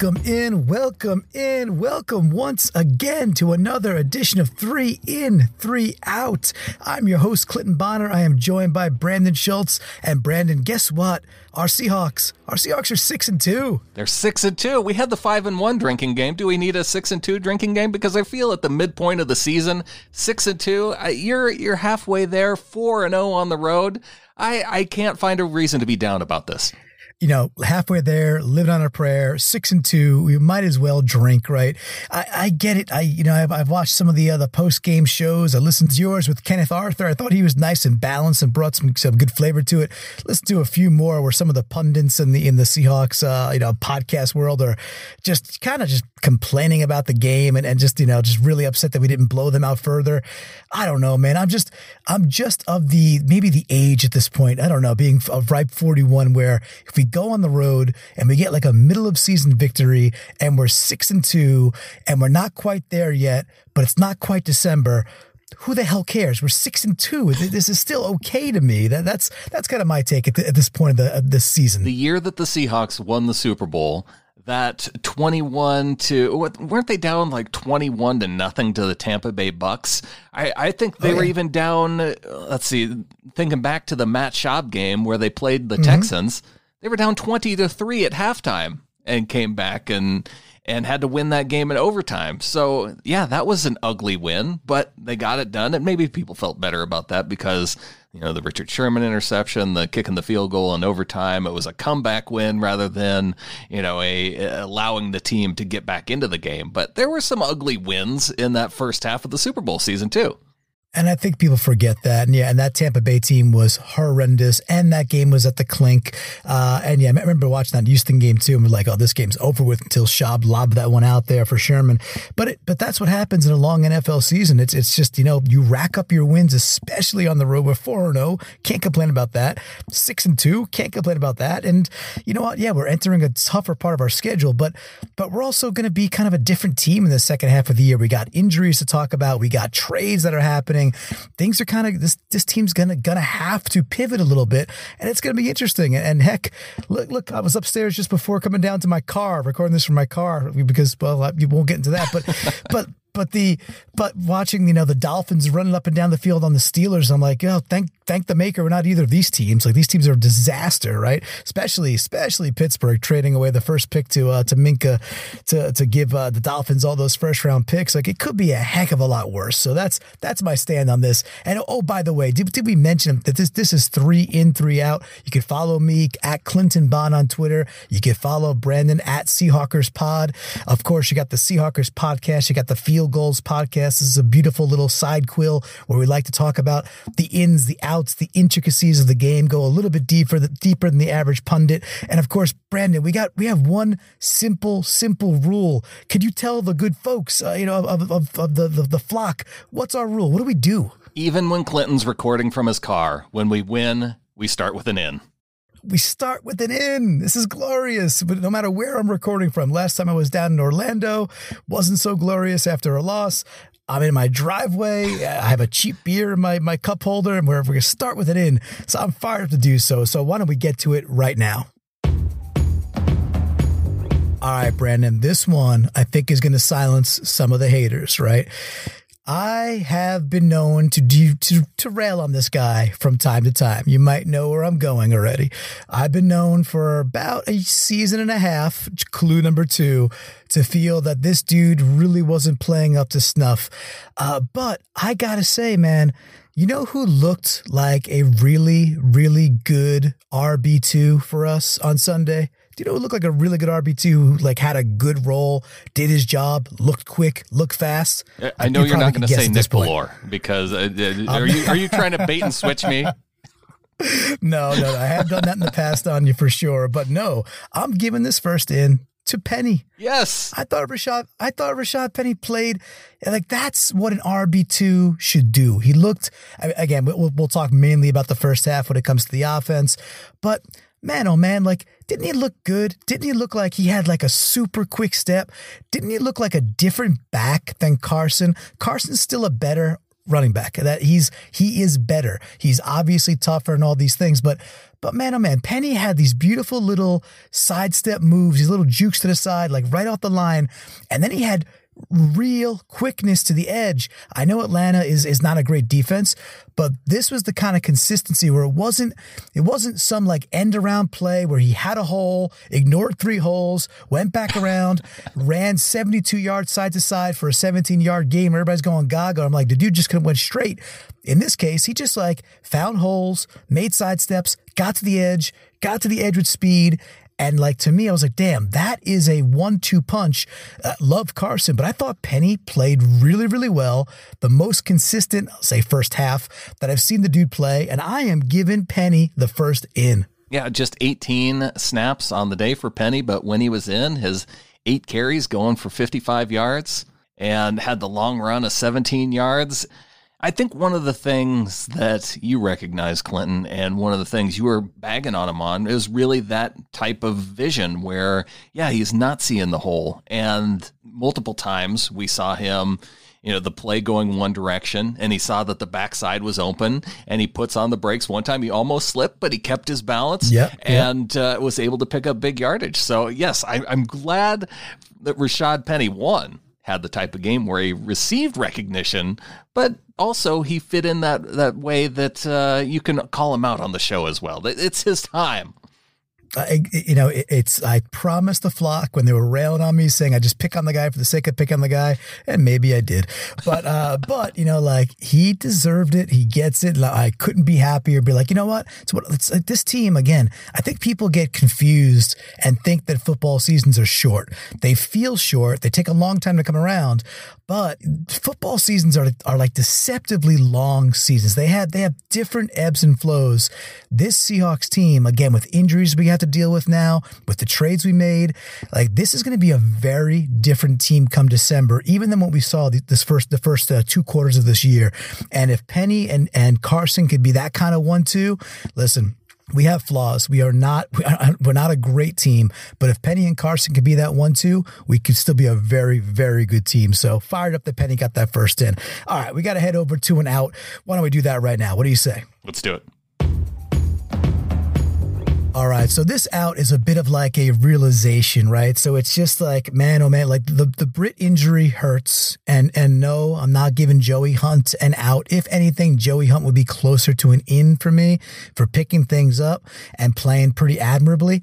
Welcome in, welcome in, welcome once again to another edition of Three In, Three Out. I'm your host, Clinton Bonner. I am joined by Brandan Schulze. And Brandan, guess what? Our Seahawks, our Seahawks are six and two. They're six and two. We had the five and one drinking game. Do we need a six and two drinking game? Because I feel at the midpoint of the season, six and two, you're you're halfway there, four and zero oh on the road. I I can't find a reason to be down about this you know, halfway there, living on a prayer, six and two, we might as well drink, right? I, I get it. I, you know, I've, I've watched some of the other post game shows. I listened to yours with Kenneth Arthur. I thought he was nice and balanced and brought some, some good flavor to it. Listen to a few more where some of the pundits in the, in the Seahawks, uh, you know, podcast world are just kind of just complaining about the game and, and just, you know, just really upset that we didn't blow them out further. I don't know, man. I'm just, I'm just of the, maybe the age at this point. I don't know, being of ripe 41 where if we go on the road and we get like a middle of season victory and we're six and two and we're not quite there yet, but it's not quite December who the hell cares? We're six and two. This is still okay to me. That, that's that's kind of my take at, the, at this point of, the, of this season. The year that the Seahawks won the Super Bowl, that 21 to weren't they down like 21 to nothing to the Tampa Bay Bucks? I, I think they oh, yeah. were even down. Let's see, thinking back to the Matt Schaub game where they played the mm-hmm. Texans. They were down 20 to 3 at halftime and came back and and had to win that game in overtime. So, yeah, that was an ugly win, but they got it done and maybe people felt better about that because you know, the Richard Sherman interception, the kick in the field goal in overtime. It was a comeback win rather than, you know, a, allowing the team to get back into the game. But there were some ugly wins in that first half of the Super Bowl season too. And I think people forget that. And yeah, and that Tampa Bay team was horrendous. And that game was at the clink. Uh, and yeah, I remember watching that Houston game too and was like, oh, this game's over with until Schaub lobbed that one out there for Sherman. But it, but that's what happens in a long NFL season. It's it's just, you know, you rack up your wins, especially on the road. We're 4 0. Can't complain about that. 6 and 2. Can't complain about that. And you know what? Yeah, we're entering a tougher part of our schedule, but but we're also going to be kind of a different team in the second half of the year. We got injuries to talk about. We got trades that are happening happening. Things are kind of this this team's gonna gonna have to pivot a little bit, and it's gonna be interesting. And, heck, look look, I was upstairs just before coming down to my car, recording this from my car because well, you won't get into that, but but but the but watching you know the Dolphins running up and down the field on the Steelers, I'm like, oh, thank thank the maker we're not either of these teams. Like these teams are a disaster, right? Especially especially Pittsburgh trading away the first pick to uh, to Minkah to to give uh, the Dolphins all those first round picks. Like it could be a heck of a lot worse. So that's that's my stand on this. And oh, by the way, did, did we mention that this this is three in three out? You can follow me at Clinton Bond on Twitter. You can follow Brandan at Seahawkers Pod. Of course, you got the Seahawkers podcast. You got the Field Field Gulls podcast. This is a beautiful little side quill where we like to talk about the ins, the outs, the intricacies of the game, go a little bit deeper, deeper than the average pundit. And of course, Brandan, we got we have one simple, simple rule. Could you tell the good folks, uh, you know, of, of, of the, the the flock, what's our rule? What do we do? Even when Clinton's recording from his car, when we win, we start with an in we start with an in. This is glorious. But no matter where I'm recording from, last time I was down in Orlando, wasn't so glorious after a loss. I'm in my driveway. I have a cheap beer in my, my cup holder, and we're, we're going to start with an in. So I'm fired up to do so. So why don't we get to it right now? All right, Brandan, this one I think is going to silence some of the haters, right? I have been known to to, to rail on this guy from time to time. You might know where I'm going already. I've been known for about a season and a half, clue number two, to feel that this dude really wasn't playing up to snuff. Uh, but I gotta say, man, you know who looked like a really, really good RB2 for us on Sunday? You know, looked like a really good RB2 who like had a good role, did his job, looked quick, looked fast. I know you're not going to say Nick Bellore because uh, uh, are you are you trying to bait and switch me? no, no, I have done that in the past on you for sure, but no, I'm giving this first in to Penny. Yes. I thought Rashaad I thought Rashaad Penny played like that's what an RB2 should do. He looked again, we'll, we'll talk mainly about the first half when it comes to the offense, but man, oh man, like, didn't he look good? Didn't he look like he had like a super quick step? Didn't he look like a different back than Carson? Carson's still a better running back. That he's he is better. He's obviously tougher and all these things, but but man, oh man, Penny had these beautiful little sidestep moves, these little jukes to the side, like right off the line, and then he had real quickness to the edge. I know Atlanta is is not a great defense, but this was the kind of consistency where it wasn't it wasn't some like end around play where he had a hole, ignored three holes, went back around, ran 72 yards side to side for a 17 yard game. Everybody's going gaga. I'm like, the dude just could went straight. In this case, he just like found holes, made side steps, got to the edge, got to the edge with speed, and like to me, I was like, damn, that is a one two punch. Uh, love Carson, but I thought Penny played really, really well. The most consistent, I'll say, first half that I've seen the dude play. And I am giving Penny the first in. Yeah, just 18 snaps on the day for Penny, but when he was in, his eight carries going for 55 yards and had the long run of 17 yards. I think one of the things that you recognize, Clinton, and one of the things you were bagging on him on is really that type of vision where, yeah, he's not seeing the hole. And multiple times we saw him, you know, the play going one direction and he saw that the backside was open and he puts on the brakes. One time he almost slipped, but he kept his balance yep, and Uh, was able to pick up big yardage. So, yes, I, I'm glad that Rashaad Penny won had the type of game where he received recognition, but also he fit in that that way that uh, you can call him out on the show as well. It's his time. I, you know, it, it's, I promised the flock when they were railing on me saying I just pick on the guy for the sake of pick on the guy. And maybe I did. But, uh, but, you know, like he deserved it. He gets it. I couldn't be happier. Be like, you know what? It's what, it's like this team again. I think people get confused and think that football seasons are short. They feel short. They take a long time to come around, but football seasons are, are like deceptively long seasons. They had, they have different ebbs and flows. This Seahawks team, again, with injuries we have to deal with now, with the trades we made. Like this is going to be a very different team come December, even than what we saw this first the first uh, two quarters of this year. And if Penny and and Carson could be that kind of one two, listen, we have flaws. We are not we're not a great team, but if Penny and Carson could be that one two, we could still be a very very good team. So fired up that Penny got that first in. All right, we got to head over to and out. Why don't we do that right now? What do you say? Let's do it. All right, so this out is a bit of like a realization, right? So it's just like, man, oh man, like the the Britt injury hurts, and and no, I'm not giving Joey Hunt an out. If anything, Joey Hunt would be closer to an in for me for picking things up and playing pretty admirably.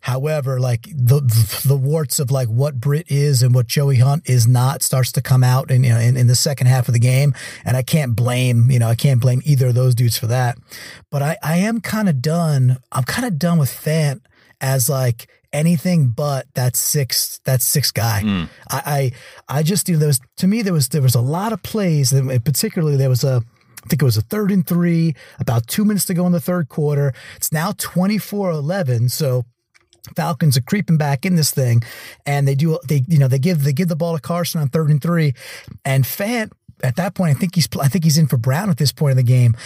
However, like the the warts of like what Britt is and what Joey Hunt is not starts to come out in, you know, in, in the second half of the game. And I can't blame, you know, I can't blame either of those dudes for that. But I, I am kind of done. I'm kind of done with Fant as like anything but that six that six guy. Mm. I, I I just you know there was to me there was there was a lot of plays, and particularly there was a I think it was a third and three, about two minutes to go in the third quarter. It's now 24 11. So Falcons are creeping back in this thing, and they do they you know they give they give the ball to Carson on third and three, and Fant at that point I think he's I think he's in for Brown at this point in the game,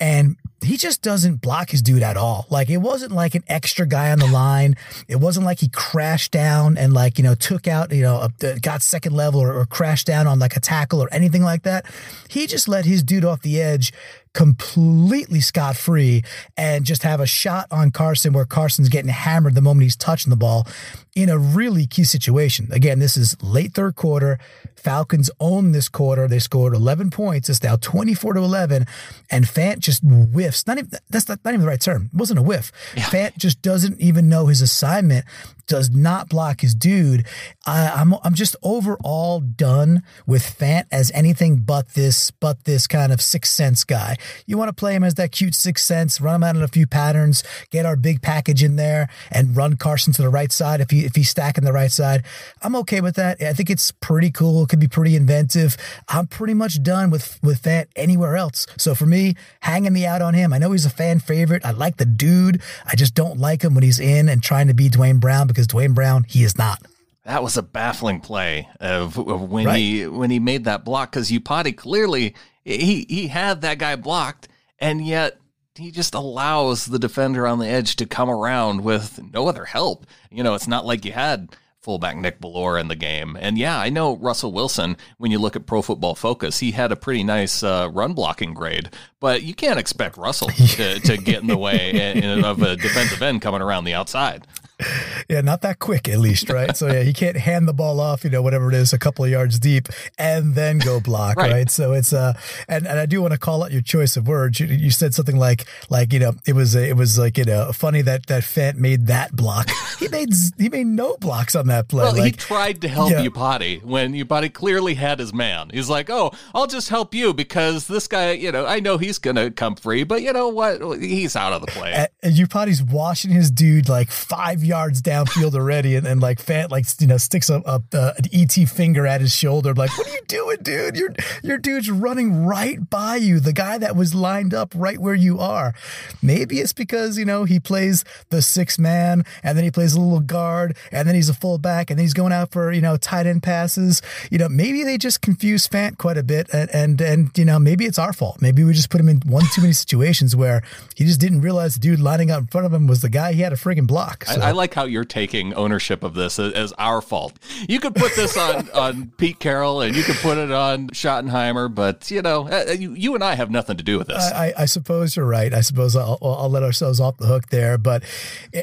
and he just doesn't block his dude at all. Like it wasn't like an extra guy on the line. It wasn't like he crashed down and like you know took out you know a, got second level or, or crashed down on like a tackle or anything like that. He just let his dude off the edge completely scot free and just have a shot on Carson where Carson's getting hammered the moment he's touching the ball in a really key situation. Again, this is late third quarter. Falcons own this quarter. They scored 11 points. It's now 24 to 11. And Fant just whiffs. Not even, that's not, not even the right term. It wasn't a whiff. Yeah. Fant just doesn't even know his assignment does not block his dude. I, I'm I'm just overall done with Fant as anything but this but this kind of sixth sense guy. You want to play him as that cute sixth sense, run him out in a few patterns, get our big package in there, and run Carson to the right side if he if he's stacking the right side. I'm okay with that. I think it's pretty cool. It could be pretty inventive. I'm pretty much done with with Fant anywhere else. So for me, hanging me out on him. I know he's a fan favorite. I like the dude. I just don't like him when he's in and trying to be Duane Brown because Duane Brown, he is not. That was a baffling play of, of when right. he when he made that block because Iupati clearly he he had that guy blocked and yet he just allows the defender on the edge to come around with no other help. You know, it's not like you had fullback Nick Bellore in the game. And yeah, I know Russell Wilson, when you look at Pro Football Focus, he had a pretty nice uh, run blocking grade, but you can't expect Russell to, to get in the way of a defensive end coming around the outside yeah, not that quick at least, right? so yeah, he can't hand the ball off, you know, whatever it is, a couple of yards deep, and then go block, right. right. So it's uh, and and I do want to call out your choice of words. You, you, said something like like you know it was it was like you know funny that that Fant made that block. He made he made no blocks on that play. Well, like, he tried to help yeah. Iupati when Iupati clearly had his man. He's like, oh, I'll just help you because this guy, you know, I know he's gonna come free, but you know what? He's out of the play. And, and Iupati's washing his dude like five yards downfield already, and, and like Fant like you know sticks a, a, an ET finger at his shoulder. Like, what are you doing, dude? Your your dude's running right by you. The guy that was lined up right where you are. Maybe it's because you know he plays the six man, and then he plays a little guard, and then he's a fullback, and then he's going out for you know tight end passes. You know, maybe they just confuse Fant quite a bit, and and and you know maybe it's our fault. Maybe we just put him in one too many situations where he just didn't realize the dude lining up in front of him was the guy he had a friggin' block. So. I, I like how you're taking ownership of this as our fault. You could put this on, on Pete Carroll and you could put it on Schottenheimer, but you know, uh, uh, you, you and I have nothing to do with this. I, I suppose you're right. I suppose I'll, I'll, let ourselves off the hook there, but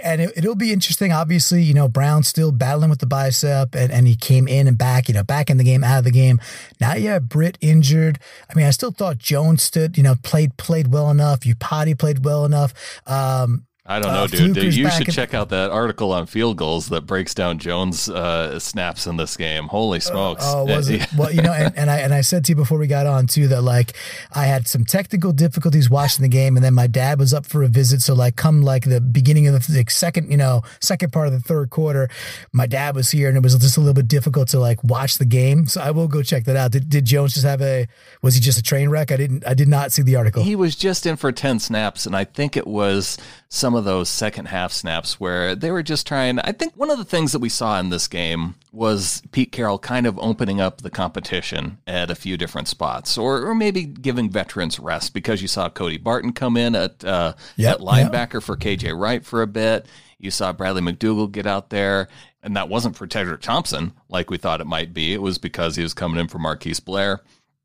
and it, will be interesting. Obviously, you know, Brown still battling with the bicep, and, and he came in and back, you know, back in the game, out of the game. Now you have Britt injured. I mean, I still thought Jones stood, you know, played played well enough. Iupati played well enough. Um, I don't know, uh, dude. dude you should check out that article on Field Gulls that breaks down Jones' uh, snaps in this game. Holy uh, smokes! Oh, uh, was it? well, you know, and, and, I and I said to you before we got on too that like I had some technical difficulties watching the game, and then my dad was up for a visit. So like, come like the beginning of the second, you know, second part of the third quarter, my dad was here, and it was just a little bit difficult to like watch the game. So I will go check that out. Did, did Jones just have a? Was he just a train wreck? I didn't. I did not see the article. He was just in for ten snaps, and I think it was some of those second half snaps where they were just trying. I think one of the things that we saw in this game was Pete Carroll kind of opening up the competition at a few different spots, or, or maybe giving veterans rest because you saw Cody Barton come in at, uh, yep, at linebacker yep. for KJ Wright for a bit. You saw Bradley McDougald get out there, and that wasn't for Tedric Thompson like we thought it might be. It was because he was coming in for Marquise Blair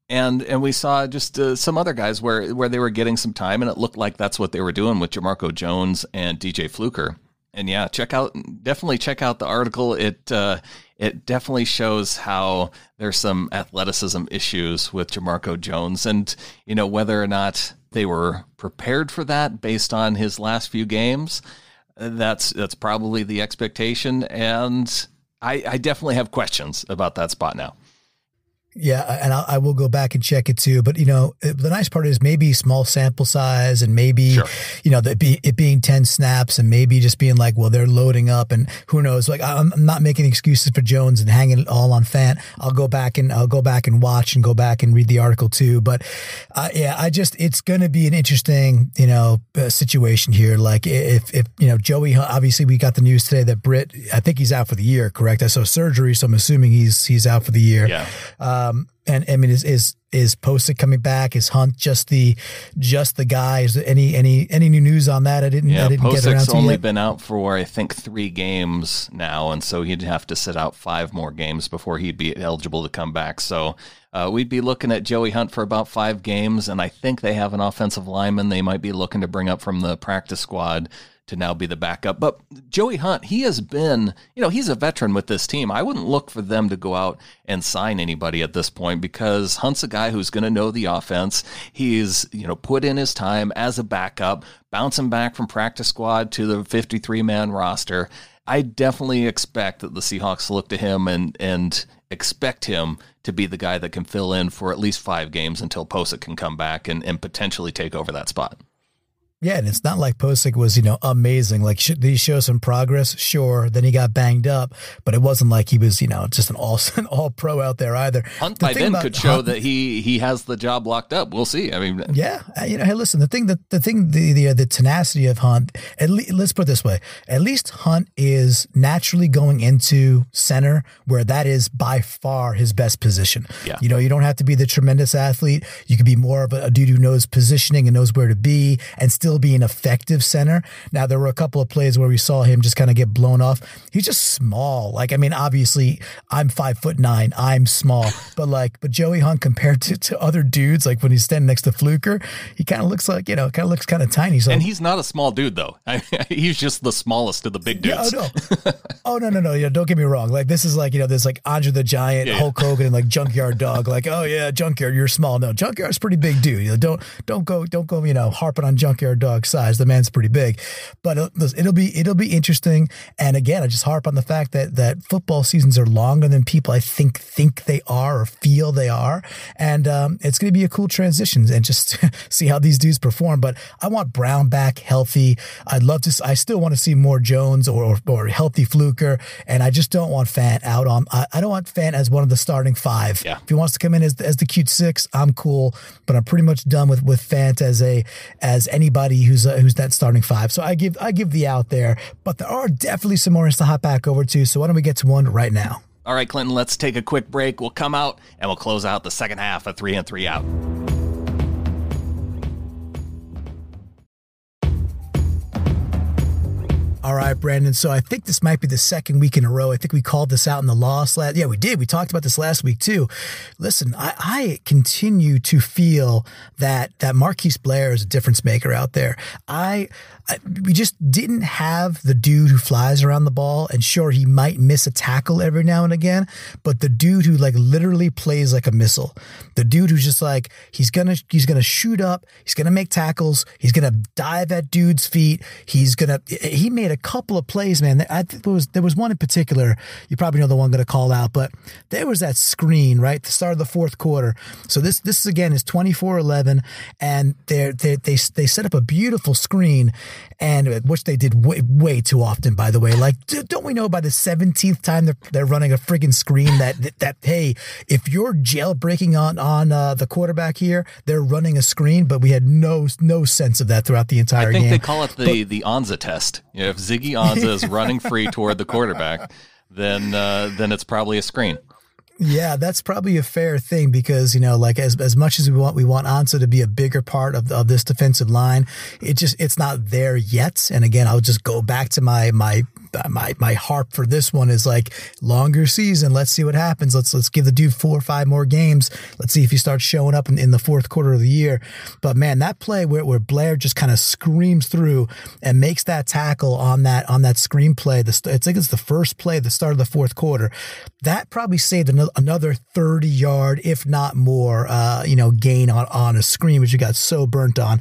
and and we saw just uh, some other guys where where they were getting some time, and it looked like that's what they were doing with Jamarco Jones and DJ Fluker. And yeah, check out definitely check out the article. It uh, it definitely shows how there's some athleticism issues with Jamarco Jones, and you know whether or not they were prepared for that based on his last few games. That's that's probably the expectation, and I, I definitely have questions about that spot now. Yeah, and I, I, will go back and check it too. But you know, the nice part is maybe small sample size, and maybe sure. you know, that be, it being ten snaps, and maybe just being like, well, they're loading up, and who knows? Like, I'm, I'm not making excuses for Jones and hanging it all on Fant. I'll go back and I'll go back and watch and go back and read the article too. But uh, yeah, I just it's going to be an interesting you know uh, situation here. Like if if you know Joey, obviously we got the news today that Britt, I think he's out for the year. Correct? I saw surgery, so I'm assuming he's he's out for the year. Yeah. Uh, um, and I mean, is is is Pocic coming back? Is Hunt just the just the guy? Is there any any any new news on that? I didn't. Yeah, I didn't Pocic's get around to only yet. been out for I think three games now, and so he'd have to sit out five more games before he'd be eligible to come back. So uh, we'd be looking at Joey Hunt for about five games, and I think they have an offensive lineman they might be looking to bring up from the practice squad to now be the backup. But Joey Hunt, he has been, you know, he's a veteran with this team. I wouldn't look for them to go out and sign anybody at this point because Hunt's a guy who's going to know the offense. He's, you know, put in his time as a backup, bouncing back from practice squad to the 53 man roster. I definitely expect that the Seahawks look to him and and expect him to be the guy that can fill in for at least five games until Pocic can come back and, and potentially take over that spot. Yeah, and it's not like Pocic was, you know, amazing. Like, did he show some progress? Sure. Then he got banged up, but it wasn't like he was, you know, just an all an all pro out there either. Hunt the by then could show Hunt, that he he has the job locked up. We'll see. I mean, yeah, uh, you know, hey, listen, the thing that the thing the the, uh, the tenacity of Hunt. At least, let's put it this way: at least Hunt is naturally going into center, where that is by far his best position. Yeah. You know, you don't have to be the tremendous athlete. You could be more of a, a dude who knows positioning and knows where to be, and still still be an effective center. Now there were a couple of plays where we saw him just kind of get blown off. He's just small. Like I mean, obviously I'm five foot nine. I'm small, but like but Joey Hunt compared to, to other dudes, like when he's standing next to Fluker, he kind of looks like you know kind of looks kind of tiny. So and he's not a small dude though. he's just the smallest of the big dudes. Yeah, oh no, oh no no no. Yeah, don't get me wrong. Like this is like you know this like Andre the Giant, yeah, Hulk Hogan, and like Junkyard Dog. Like oh yeah, Junkyard, you're small. No, Junkyard's pretty big dude. You know, don't don't go don't go you know harping on Junkyard Dog size. The man's pretty big, but uh, it'll be it'll be interesting. And again, I just harp on the fact that that football seasons are longer than people I think think they are or feel they are, and um, it's going to be a cool transition and just see how these dudes perform. But I want Brown back healthy. I'd love to. I still want to see more Jones or or, or healthy Fluker, and I just don't want Fant out on. I, I don't want Fant as one of the starting five. Yeah. If he wants to come in as as the cute six, I'm cool. But I'm pretty much done with with Fant as a as anybody who's a, who's that starting five. So I give I give the out there. But there are definitely some more to hop back over to. So why don't we get to one right now? All right, Clinton, let's take a quick break. We'll come out and we'll close out the second half of three and three out. Right, Brandan. So I think this might be the second week in a row. I think we called this out in the loss last. Yeah, we did. We talked about this last week too. Listen, I, I continue to feel that that Marquise Blair is a difference maker out there. I we just didn't have the dude who flies around the ball. And sure, he might miss a tackle every now and again, but the dude who like literally plays like a missile, the dude who's just like he's gonna he's gonna shoot up, he's gonna make tackles, he's gonna dive at dude's feet, he's gonna he made a couple of plays, man. I there was there was one in particular. You probably know the one I'm gonna call out, but there was that screen right the start of the fourth quarter. So this this again is 24-11, and they they they they set up a beautiful screen and which they did way, way too often, by the way. Like, don't we know by the 17th time they're, they're running a friggin' screen that, that, that, hey, if you're jailbreaking on, on uh, the quarterback here, they're running a screen, but we had no, no sense of that throughout the entire game. I think game. they call it the, but, the Ansah test. You know, if Ziggy Ansah is running free toward the quarterback, then, uh, then it's probably a screen. Yeah, that's probably a fair thing because you know, like as as much as we want, we want Ansah to be a bigger part of of this defensive line. It just it's not there yet. And again, I'll just go back to my my my my harp for this one is like longer season. Let's see what happens. Let's let's give the dude four or five more games. Let's see if he starts showing up in, in the fourth quarter of the year. But man, that play where, where Blair just kind of screams through and makes that tackle on that on that screenplay. The it's like it's the first play, the start of the fourth quarter. That probably saved another another thirty yard, if not more, uh, you know, gain on on a screen, which you got so burnt on.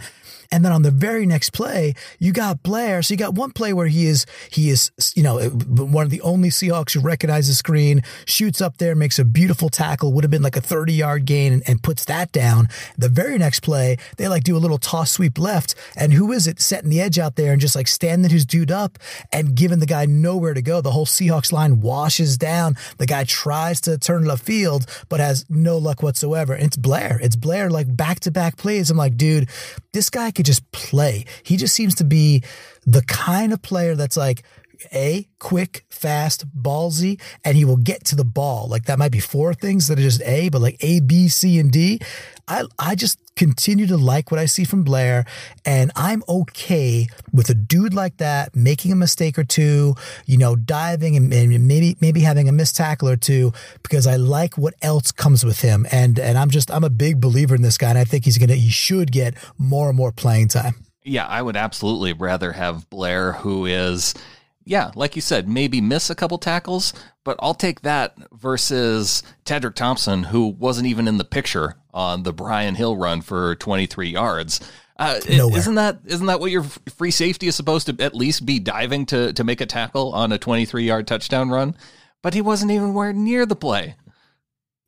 And then on the very next play, you got Blair. So you got one play where he is, he is, you know, one of the only Seahawks who recognizes the screen, shoots up there, makes a beautiful tackle, would have been like a 30 yard gain and, and puts that down. The very next play, they like do a little toss sweep left. And who is it setting the edge out there and just like standing his dude up and giving the guy nowhere to go? The whole Seahawks line washes down. The guy tries to turn left field, but has no luck whatsoever. And it's Blair. It's Blair like back to back plays. I'm like, dude, this guy could just play. He just seems to be the kind of player that's like, a quick, fast, ballsy, and he will get to the ball. Like that might be four things that are just A, but like A, B, C, and D. I I just continue to like what I see from Blair, and I'm okay with a dude like that making a mistake or two, you know, diving and, and maybe maybe having a missed tackle or two because I like what else comes with him, and and I'm just I'm a big believer in this guy, and I think he's gonna he should get more and more playing time. Yeah, I would absolutely rather have Blair, who is, yeah, like you said, maybe miss a couple tackles, but I'll take that versus Tedric Thompson, who wasn't even in the picture on the Brian Hill run for 23 yards. Uh, isn't that isn't that what your free safety is supposed to at least be diving to to make a tackle on a 23 yard touchdown run? But he wasn't even anywhere near the play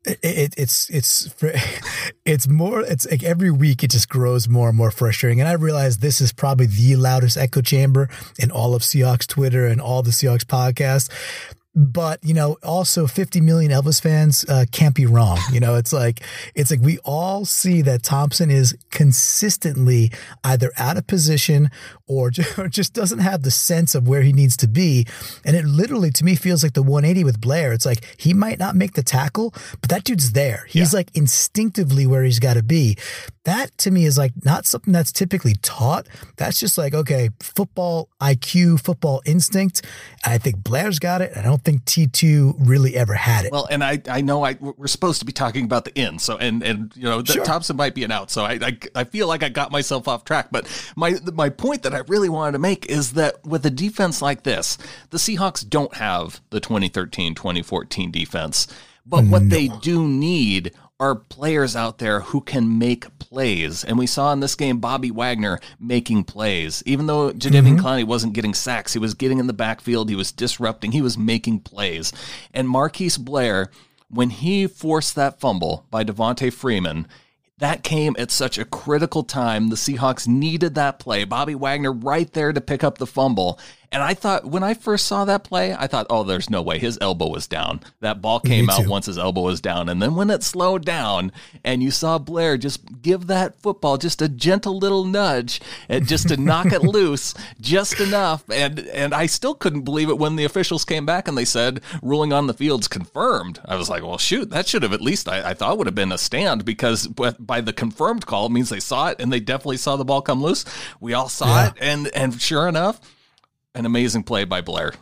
it, it, it's it's it's more it's like every week it just grows more and more frustrating. And i realize this is probably the loudest echo chamber in all of seahawks twitter and all the seahawks podcasts but you know also 50 million elvis fans uh, can't be wrong. You know it's like it's like we all see that thompson is consistently either out of position or just doesn't have the sense of where he needs to be. And it literally to me feels like the 180 with blair. It's like he might not make the tackle but that dude's there. He's yeah. like instinctively where he's got to be. That to me is like not something that's typically taught. That's just like okay football iq football instinct. I think blair's got it. I don't think T2 really ever had it. Well, and I, I know I we're supposed to be talking about the in, so and and you know sure. Thompson might be an out, so I, I I feel like I got myself off track. But my my point that I really wanted to make is that with a defense like this, the Seahawks don't have the 2013-2014 defense. But what no. they do need are players out there who can make plays. And we saw in this game Bobby Wagner making plays. Even though Jadeveon mm-hmm. Clowney wasn't getting sacks, he was getting in the backfield, he was disrupting, he was making plays. And Marquise Blair, when he forced that fumble by Devonta Freeman, that came at such a critical time. The Seahawks needed that play. Bobby Wagner right there to pick up the fumble. And I thought when I first saw that play, I thought, oh, there's no way his elbow was down. That ball came out once his elbow was down. And then when it slowed down and you saw Blair just give that football just a gentle little nudge and just to knock it loose just enough. And and I still couldn't believe it when the officials came back and they said ruling on the field's confirmed. I was like, well, shoot, that should have at least I, I thought would have been a stand because by the confirmed call it means they saw it and they definitely saw the ball come loose. We all saw yeah. it and and sure enough an amazing play by Blair.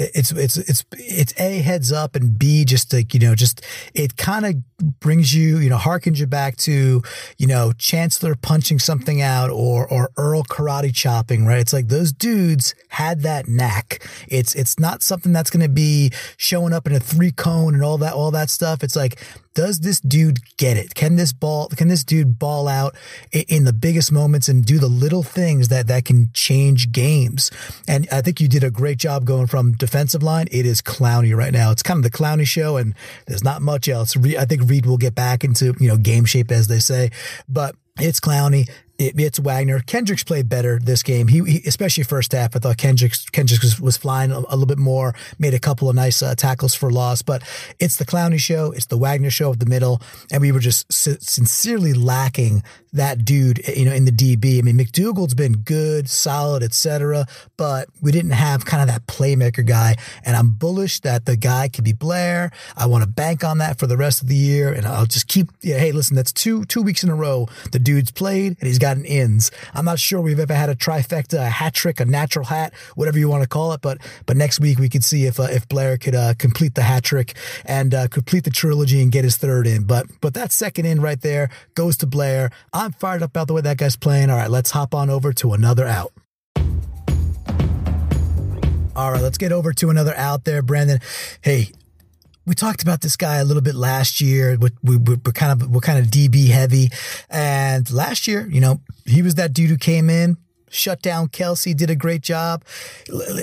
It's it's it's it's a heads up and b just like you know just it kind of brings you you know harkens you back to you know chancellor punching something out or or earl karate chopping right? It's like those dudes had that knack. It's it's not something that's going to be showing up in a three cone and all that all that stuff. It's like does this dude get it? Can this ball, can this dude ball out in the biggest moments and do the little things that, that can change games? And I think you did a great job going from defensive line. It is Clowney right now. It's kind of the Clowney show and there's not much else. I think Reed will get back into, you know, game shape as they say, but it's Clowney it, it's Wagner. Kendricks played better this game. He, he especially first half. I thought Kendricks Kendricks was, was flying a, a, little bit more. Made a couple of nice uh, tackles for loss. But it's the Clowney show. It's the Wagner show of the middle, and we were just sincerely lacking that dude. You know, in the DB. I mean, McDougald's been good, solid, etc. But we didn't have kind of that playmaker guy. And I'm bullish that the guy could be Blair. I want to bank on that for the rest of the year, and I'll just keep. Yeah, hey, listen, that's two two weeks in a row the dude's played and he's got ins. I'm not sure we've ever had a trifecta, a hat trick, a natural hat, whatever you want to call it. But but next week we could see if uh, if Blair could uh, complete the hat trick and uh, complete the trilogy and get his third in. But but that second in right there goes to Blair. I'm fired up about the way that guy's playing. All right, let's hop on over to another out. All right, let's get over to another out there, Brandan. Hey, we talked about this guy a little bit last year. We, we, we're kind of we're kind of DB heavy, and last year, you know, he was that dude who came in, shut down Kelce, did a great job.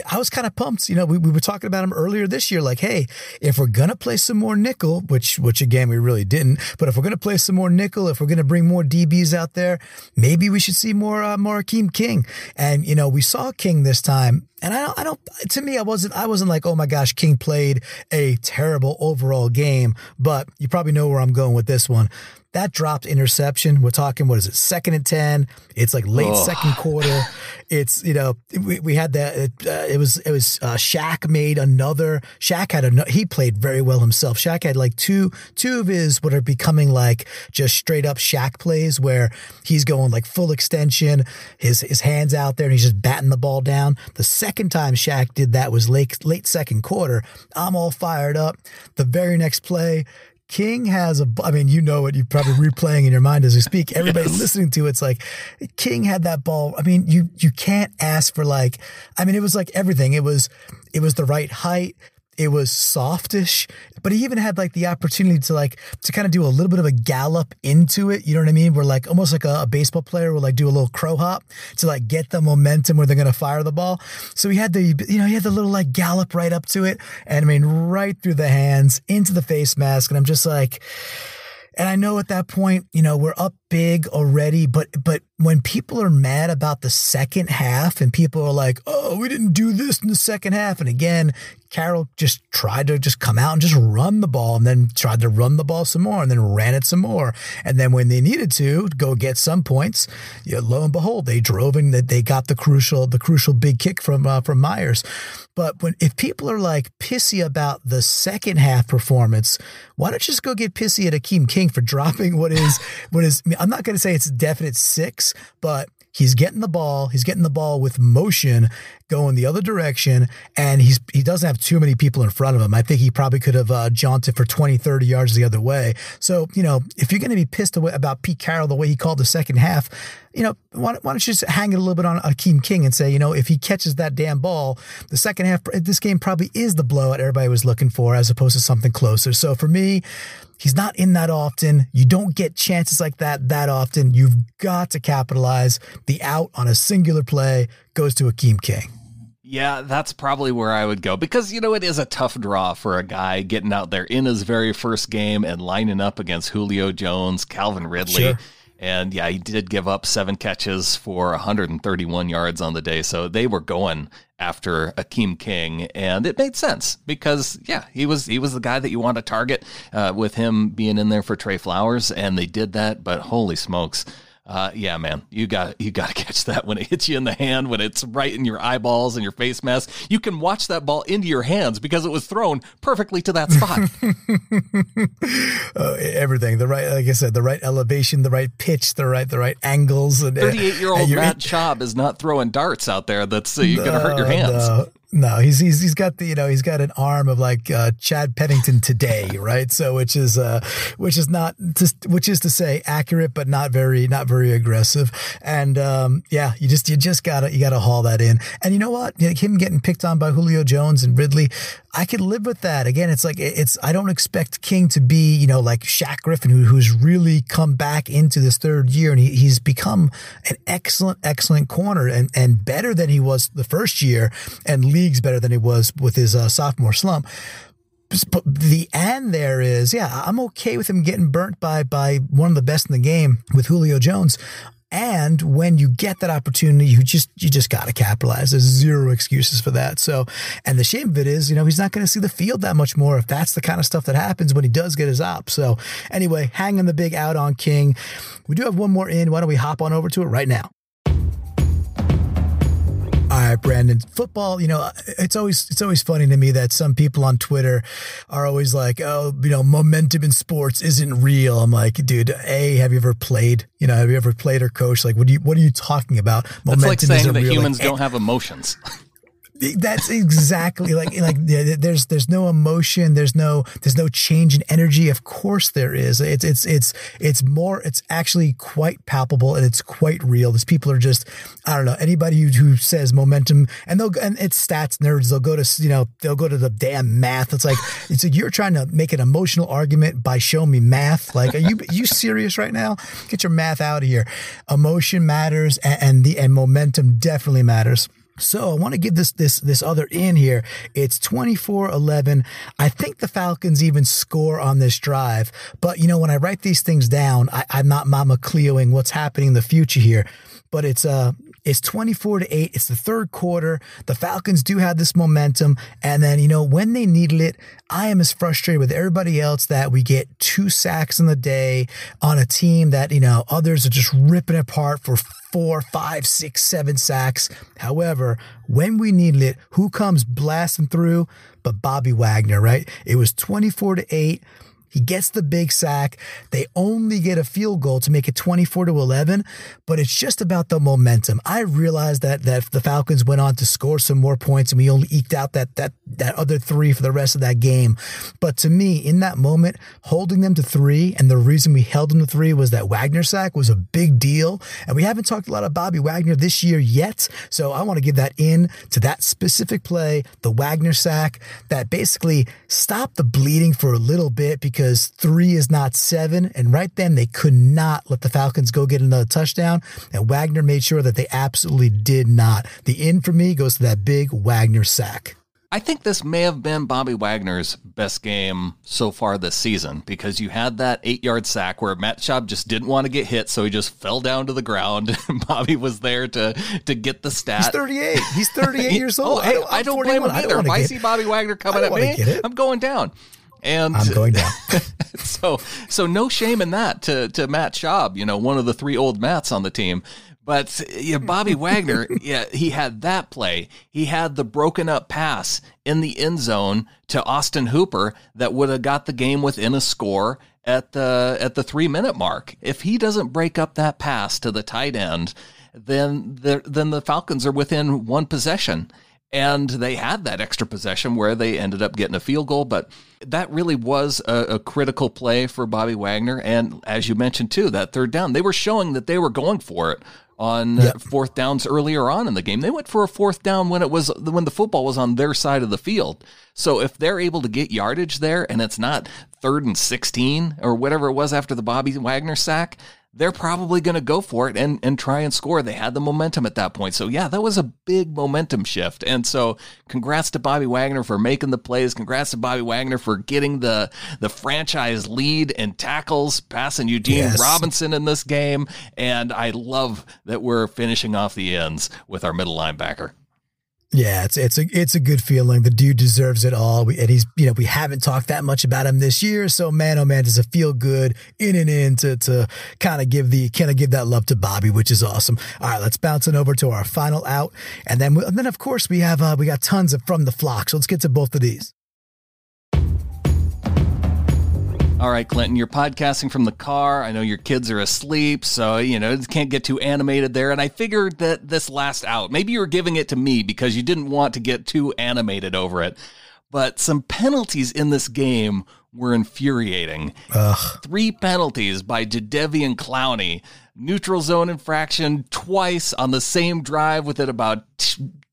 I was kind of pumped. You know, we, we were talking about him earlier this year, like, hey, if we're gonna play some more nickel, which which again we really didn't, but if we're gonna play some more nickel, if we're gonna bring more DBs out there, maybe we should see more uh, more Akeem King. And you know, we saw King this time. And I don't, I don't, to me, I wasn't, I wasn't like, oh my gosh, King played a terrible overall game, but you probably know where I'm going with this one. That dropped interception. We're talking, what is it, second and 10? It's like late oh. second quarter. It's, you know, we, we had that. It, uh, it was, it was, uh, Shaq made another. Shaq had a, he played very well himself. Shaq had like two, two of his, what are becoming like just straight up Shaq plays where he's going like full extension, his, his hands out there and he's just batting the ball down. The second time Shaq did that was late, late second quarter. I'm all fired up. The very next play, King has a, I mean, you know it, you're probably replaying in your mind as we speak. Everybody yes. listening to it's like King had that ball. I mean, you, you can't ask for like, I mean, it was like everything. It was, it was the right height. It was softish, but he even had like the opportunity to like to kind of do a little bit of a gallop into it. You know what I mean? Where like almost like a, a baseball player will like do a little crow hop to like get the momentum where they're gonna fire the ball. So he had the you know he had the little like gallop right up to it, and I mean right through the hands into the face mask, and I'm just like. And I know at that point, you know, we're up big already, but but when people are mad about the second half and people are like, oh, we didn't do this in the second half. And again, Carroll just tried to just come out and just run the ball and then tried to run the ball some more and then ran it some more. And then when they needed to go get some points, you know, lo and behold, they drove and that they got the crucial, the crucial big kick from, uh, from Myers. But when, if people are like pissy about the second half performance, why don't you just go get pissy at Akeem King for dropping what is, what is, I'm not going to say it's definite six, but He's getting the ball. He's getting the ball with motion going the other direction. And he's he doesn't have too many people in front of him. I think he probably could have uh, jaunted for 20, 30 yards the other way. So, you know, if you're going to be pissed about Pete Carroll the way he called the second half, you know, why, why don't you just hang it a little bit on Akeem King and say, you know, if he catches that damn ball, the second half, this game probably is the blowout everybody was looking for as opposed to something closer. So for me, He's not in that often. You don't get chances like that that often. You've got to capitalize. The out on a singular play goes to Akeem King. Yeah, that's probably where I would go because, you know, it is a tough draw for a guy getting out there in his very first game and lining up against Julio Jones, Calvin Ridley. Sure. And yeah, he did give up seven catches for 131 yards on the day. So they were going after Akeem King, and it made sense because yeah, he was he was the guy that you want to target uh, with him being in there for Tre Flowers, and they did that. But holy smokes, uh, yeah, man, you got you got to catch that when it hits you in the hand, when it's right in your eyeballs and your face mask. You can watch that ball into your hands because it was thrown perfectly to that spot. uh, everything, the right, like I said, the right elevation, the right pitch, the right the right angles. Uh, Thirty-eight-year-old Matt Schaub is not throwing darts out there. That's uh, you're no, gonna hurt your hands. No. No, he's he's he's got the you know he's got an arm of like uh, Chad Pennington today, right? So which is uh which is not just which is to say accurate, but not very not very aggressive. And um, yeah, you just you just gotta you gotta haul that in. And you know what? him getting picked on by Julio Jones and Ridley, I could live with that. Again, it's like it's I don't expect King to be you know like Shaq Griffin who, who's really come back into this third year and he, he's become an excellent excellent corner and and better than he was the first year and leagues better than he was with his uh, sophomore slump. But the end there is, yeah, I'm okay with him getting burnt by by one of the best in the game with Julio Jones. And when you get that opportunity, you just you just got to capitalize. There's zero excuses for that. So, and the shame of it is, you know, he's not going to see the field that much more if that's the kind of stuff that happens when he does get his op. So, anyway, hanging the big out on King. We do have one more in. Why don't we hop on over to it right now? All right, Brandan. Football, you know, it's always it's always funny to me that some people on Twitter are always like, "Oh, you know, momentum in sports isn't real." I'm like, dude, a, have you ever played? You know, have you ever played or coached? Like, what do you what are you talking about? Momentum That's like saying that real. humans like, don't have emotions. That's exactly like like there's there's no emotion, there's no there's no change in energy. Of course there is. It's it's it's it's more. It's actually quite palpable and it's quite real. These people are just I don't know anybody who, who says momentum and they'll and it's stats nerds. They'll go to you know they'll go to the damn math. It's like it's like you're trying to make an emotional argument by showing me math. Like are you are you serious right now? Get your math out of here. Emotion matters and, and the and momentum definitely matters. So I want to give this this this other in here. It's 24-11. I think the Falcons even score on this drive. But you know, when I write these things down, I, am not Mama Cleoing what's happening in the future here. But it's uh it's 24 to 8. It's the third quarter. The Falcons do have this momentum. And then, you know, when they needed it, I am as frustrated with everybody else that we get two sacks in the day on a team that, you know, others are just ripping apart for four, five, six, seven sacks. However, when we needed it, who comes blasting through but Bobby Wagner, right? It was 24 to 8. He gets the big sack. They only get a field goal to make it 24 to 11, but it's just about the momentum. I realized that that the Falcons went on to score some more points and we only eked out that that that other 3 for the rest of that game. But to me, in that moment, holding them to 3 and the reason we held them to 3 was that Wagner sack was a big deal, and we haven't talked a lot of Bobby Wagner this year yet. So I want to give that in to that specific play, the Wagner sack that basically stopped the bleeding for a little bit because because three is not seven. And right then, they could not let the Falcons go get another touchdown. And Wagner made sure that they absolutely did not. The in for me goes to that big Wagner sack. I think this may have been Bobby Wagner's best game so far this season because you had that eight yard sack where Matt Schaub just didn't want to get hit, so he just fell down to the ground. Bobby was there to to get the stat. He's 38. He's 38 years oh, old. oh, hey, I don't, blame him either. If I see Bobby Wagner coming at me, I'm going down. And I'm going down. so so no shame in that to to Matt Schaub, you know, one of the three old Matts on the team. But yeah, Bobby Wagner, yeah, he had that play. He had the broken up pass in the end zone to Austin Hooper that would have got the game within a score at the at the three minute mark. If he doesn't break up that pass to the tight end, then the, then the Falcons are within one possession. And they had that extra possession where they ended up getting a field goal, but that really was a, a, critical play for Bobby Wagner. And as you mentioned too, that third down, they were showing that they were going for it on yep. fourth downs earlier on in the game. They went for a fourth down when it was when the football was on their side of the field. So if they're able to get yardage there and it's not third and 16 or whatever it was after the Bobby Wagner sack, they're probably going to go for it and, and try and score. They had the momentum at that point. So, yeah, that was a big momentum shift. And so, congrats to Bobby Wagner for making the plays. Congrats to Bobby Wagner for getting the, the franchise lead in tackles, passing Eugene yes. Robinson in this game. And I love that we're finishing off the ends with our middle linebacker. Yeah, it's it's a it's a good feeling. The dude deserves it all. We, and he's you know we haven't talked that much about him this year, so man, oh man, does it feel good in and in to to kind of give the kind of give that love to Bobby, which is awesome. All right, let's bounce it over to our final out, and then and then of course we have uh, we got tons of from the flock. So let's get to both of these. All right, Clinton, you're podcasting from the car. I know your kids are asleep, so, you know, can't get too animated there. And I figured that this last out, maybe you were giving it to me because you didn't want to get too animated over it. But some penalties in this game were infuriating. Ugh. Three penalties by Jadeveon Clowney. Neutral zone infraction twice on the same drive within about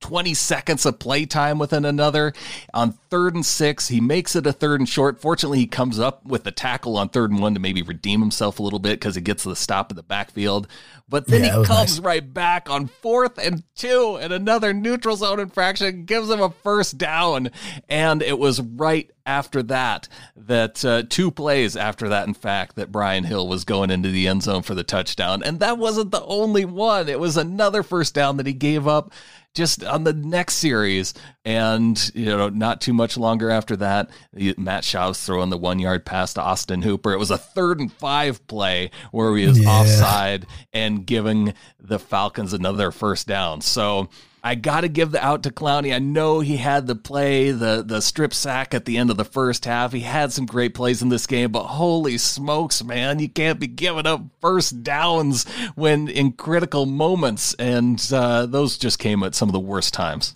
20 seconds of playtime within another. On third and six, he makes it a third and short. Fortunately, he comes up with the tackle on third and one to maybe redeem himself a little bit because he gets the stop in the backfield. But then yeah, he comes nice. right back on fourth and two and another neutral zone infraction, gives him a first down. And it was right after that that uh, two plays after that, in fact, that Brian Hill was going into the end zone for the touchdown. And that wasn't the only one, it was another first down that he gave up just on the next series. And, you know, not too much longer after that, Matt Schaub's throwing the one yard pass to Austin Hooper. It was a third and five play where he was yeah. offside and giving the Falcons another first down. So, I got to give the out to Clowney. I know he had the play, the the strip sack at the end of the first half. He had some great plays in this game, but holy smokes, man, you can't be giving up first downs when in critical moments, and uh, those just came at some of the worst times.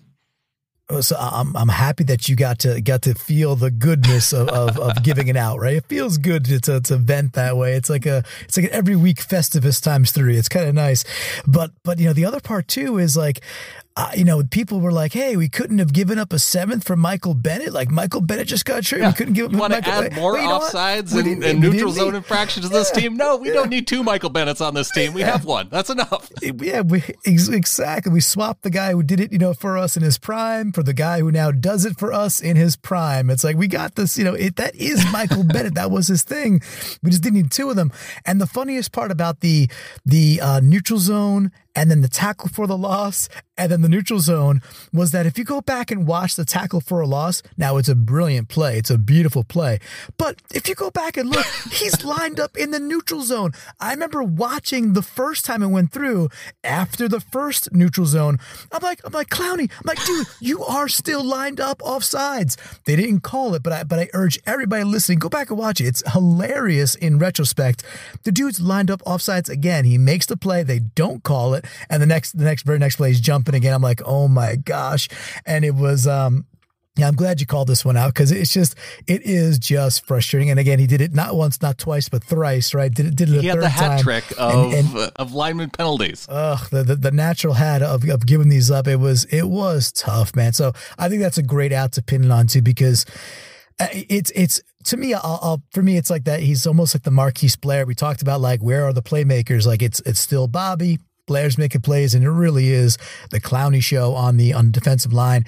Oh, so I'm I'm happy that you got to got to feel the goodness of, of, of giving it out, right? It feels good to, to, to vent that way. It's like a it's like an every week Festivus times three. It's kind of nice, but but you know the other part too is like uh, you know, people were like, "Hey, we couldn't have given up a seventh for Michael Bennett. Like Michael Bennett just got traded. Yeah. We couldn't give up. You want to add more offsides and, and neutral zone need, infractions to yeah, this team? No, we yeah. don't need two Michael Bennetts on this team. We have one. That's enough. Yeah, we, exactly. We swapped the guy who did it, you know, for us in his prime for the guy who now does it for us in his prime. It's like we got this. You know, it, that is Michael Bennett. That was his thing. We just didn't need two of them. And the funniest part about the the uh, neutral zone and then the tackle for the loss, and then the neutral zone was that if you go back and watch the tackle for a loss, now it's a brilliant play. It's a beautiful play. But if you go back and look, he's lined up in the neutral zone. I remember watching the first time it went through after the first neutral zone. I'm like, I'm like, Clowney, I'm like, dude, you are still lined up off sides. They didn't call it, but I but I urge everybody listening, go back and watch it. It's hilarious in retrospect. The dude's lined up off sides again. He makes the play, they don't call it and the next the next very next play he's jumping again. I'm like, oh my gosh, and it was um yeah, I'm glad you called this one out because it's just it is just frustrating. And again, he did it not once, not twice, but thrice. Right? Did it? Did it? He had the hat time. trick of and, and, of lineman penalties. Ugh, the, the, the natural hat of, of giving these up. It was it was tough, man. So I think that's a great out to pin it onto because uh, it's it's to me, I'll, I'll, for me, it's like that. He's almost like the Marquise Blair. We talked about like where are the playmakers? Like it's it's still Bobby, Blair's making plays, and it really is the Clowney show on the on the defensive line.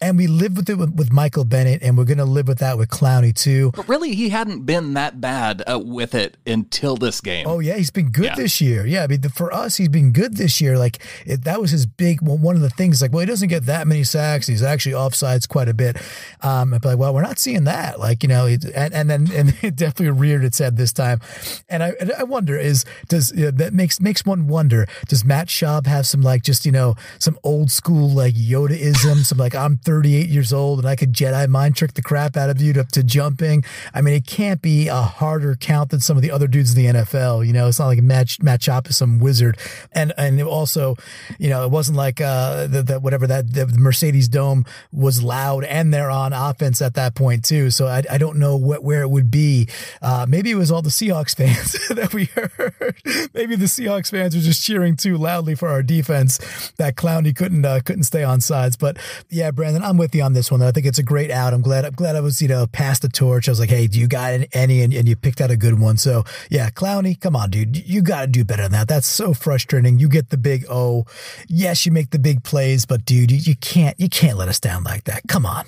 And we lived with it with, with Michael Bennett, and we're going to live with that with Clowney too. But really, he hadn't been that bad uh, with it until this game. Oh yeah, he's been good yeah. this year. Yeah, I mean, the, for us, he's been good this year. Like it, that was his big well, one of the things. Like, well, he doesn't get that many sacks. He's actually offsides quite a bit. Um, but like, well, we're not seeing that. Like, you know, and, and then and it definitely reared its head this time. And I, I wonder is does you know, that makes makes one wonder? Does Matt Schaub have some like just you know some old school like Yodaism? some like I'm 38 years old and I could Jedi mind trick the crap out of you to, to jumping. I mean, it can't be a harder count than some of the other dudes in the NFL. You know, it's not like Matt, Matt Schaub is some wizard. And and also, you know, it wasn't like uh the whatever that the Mercedes Dome was loud and they're on offense at that point too. So I, I don't know what where it would be. Uh, maybe it was all the Seahawks fans that we heard. maybe the Seahawks fans were just cheering too loudly for our defense that Clowney couldn't uh, couldn't stay on sides. But yeah, Brandan, I'm with you on this one. I think it's a great out. I'm glad. I'm glad I was you know passed the torch. I was like, hey, do you got any? And, and you picked out a good one. So yeah, Clowney, come on, dude, you got to do better than that. That's so frustrating. You get the big O. Yes, you make the big plays, but dude, you, you can't you can't let us down like that. Come on.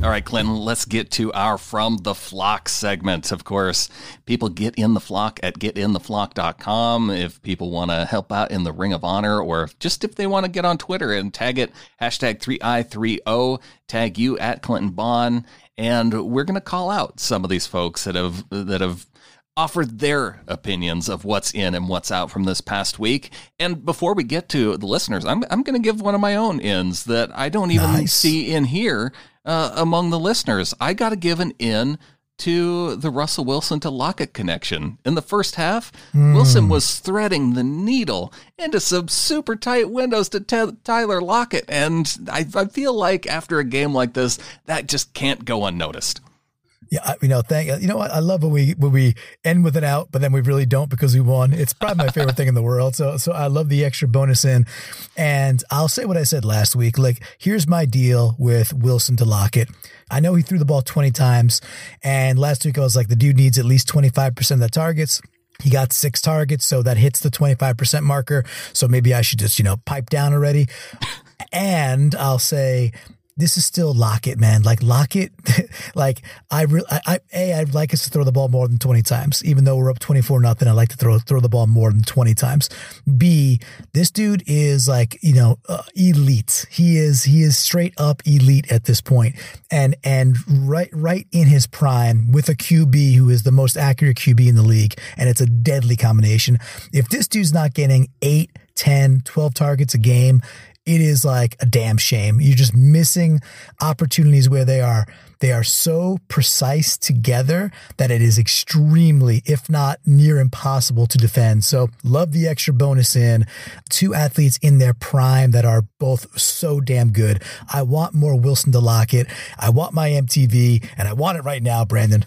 All right, Clinton, let's get to our From the Flock segment. Of course, people get in the flock at getintheflock.com if people want to help out in the Ring of Honor or just if they want to get on Twitter and tag it, hashtag 3i30, tag you at Clinton Bond. And we're going to call out some of these folks that have, that have offered their opinions of what's in and what's out from this past week. And before we get to the listeners, I'm, I'm going to give one of my own ins that I don't even nice. see in here uh, among the listeners. I got to give an in to the Russell Wilson to Lockett connection. In the first half, mm. Wilson was threading the needle into some super tight windows to t- Tyler Lockett. And I, I feel like after a game like this, that just can't go unnoticed. Yeah, you know, thank you know what I love when we when we end with an out, but then we really don't because we won. It's probably my favorite thing in the world. So so I love the extra bonus in, and I'll say what I said last week. Like, here's my deal with Wilson to Lockett. I know he threw the ball 20 times, and last week I was like, the dude needs at least 25 percent of the targets. He got six targets, so that hits the 25% marker. So maybe I should just, you know, pipe down already. And I'll say this is still Lockett, man. Like Lockett, like I, re- I, I, a, I'd like us to throw the ball more than twenty times, even though we're up twenty four nothing. I like to throw throw the ball more than twenty times. B, this dude is like you know uh, elite. He is he is straight up elite at this point, and and right right in his prime with a QB who is the most accurate QB in the league, and it's a deadly combination. If this dude's not getting eight 10, 12 targets a game, it is like a damn shame. You're just missing opportunities where they are they are so precise together that it is extremely, if not near impossible to defend. So love the extra bonus in two athletes in their prime that are both so damn good. I want more Wilson to Lockett. I want my MTV and I want it right now, Brandan.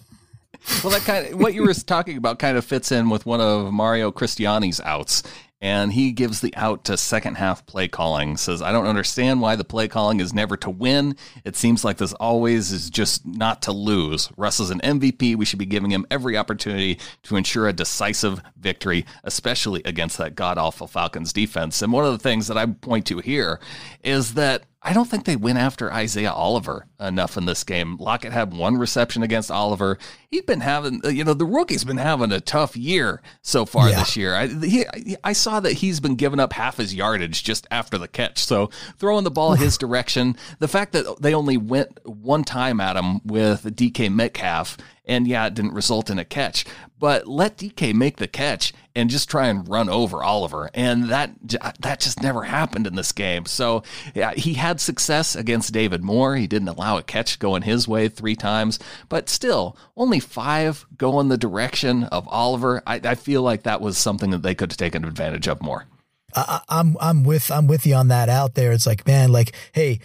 Well, that kind of what you were talking about kind of fits in with one of Mario Cristiani's outs and he gives the out to second half play calling. Says, I don't understand why the play calling is never to win. It seems like this always is just not to lose. Russ is an MVP. We should be giving him every opportunity to ensure a decisive victory, especially against that god awful Falcons defense. And one of the things that I point to here is that I don't think they went after Isaiah Oliver enough in this game. Lockett had one reception against Oliver. He'd been having, uh, you know, the rookie's been having a tough year so far yeah. this year. I, he, I saw that he's been giving up half his yardage just after the catch. So throwing the ball his direction, the fact that they only went one time at him with DK Metcalf and yeah, it didn't result in a catch, but let DK make the catch and just try and run over Oliver. And that that just never happened in this game. So yeah, he had success against David Moore. He didn't allow a catch going his way three times, but still only five go in the direction of Oliver. I, I feel like that was something that they could have taken advantage of more. I, am I'm with I'm with you on that out there. It's like man, like hey,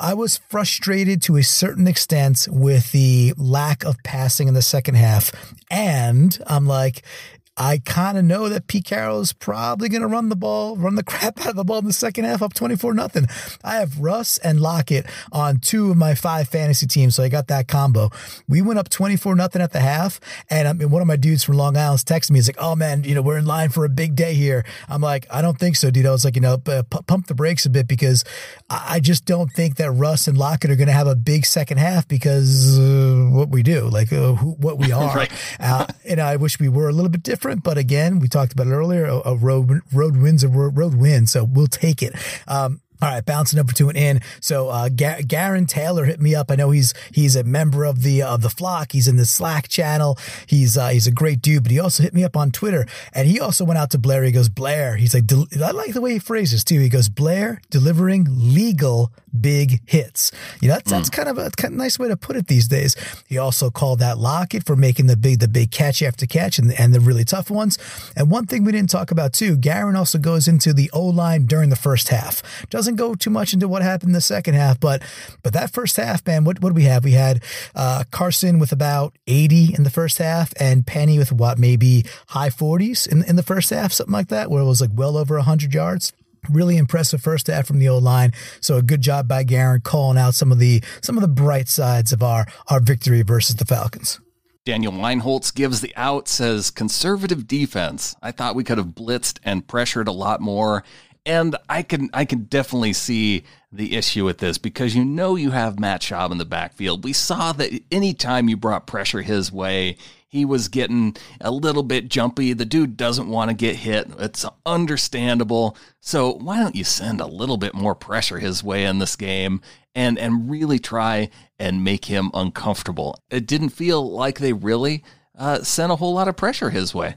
I was frustrated to a certain extent with the lack of passing in the second half, and I'm like, I kind of know that Pete Carroll is probably going to run the ball, run the crap out of the ball in the second half, up twenty four nothing. I have Russ and Lockett on two of my five fantasy teams, so I got that combo. We went up twenty four nothing at the half, and I mean, one of my dudes from Long Island's texting me. He's like, "Oh man, you know we're in line for a big day here." I'm like, "I don't think so, dude." I was like, you know, p- pump the brakes a bit because I just don't think that Russ and Lockett are going to have a big second half because uh, what we do, like uh, who, what we are. right. uh, and I wish we were a little bit different, but again, we talked about it earlier. A, a road road wins a road win, so we'll take it. Um, all right, bouncing over to an in. So uh, Gar- Garen Taylor hit me up. I know he's he's a member of the of the flock. He's in the Slack channel. He's uh, he's a great dude. But he also hit me up on Twitter, and he also went out to Blair. He goes, Blair. He's like, I like the way he phrases too. He goes, Blair delivering legal big hits. You know, that's, mm. that's kind of a kind of nice way to put it these days. He also called that Lockett for making the big the big catch after catch and and the really tough ones. And one thing we didn't talk about too, Garen also goes into the O line during the first half. Doesn't doesn't go too much into what happened in the second half, but but that first half, man, what what do we have? We had uh, Carson with about 80 in the first half, and Penny with what maybe high 40s in in the first half, something like that, where it was like well over 100 yards. Really impressive first half from the old line. So a good job by Garen calling out some of the some of the bright sides of our our victory versus the Falcons. Daniel Weinholtz gives the out, says conservative defense. I thought we could have blitzed and pressured a lot more and I can I can definitely see the issue with this because you know you have Matt Schaub in the backfield. We saw that anytime you brought pressure his way, he was getting a little bit jumpy. The dude doesn't want to get hit. It's understandable. So why don't you send a little bit more pressure his way in this game and and really try and make him uncomfortable? It didn't feel like they really uh, sent a whole lot of pressure his way.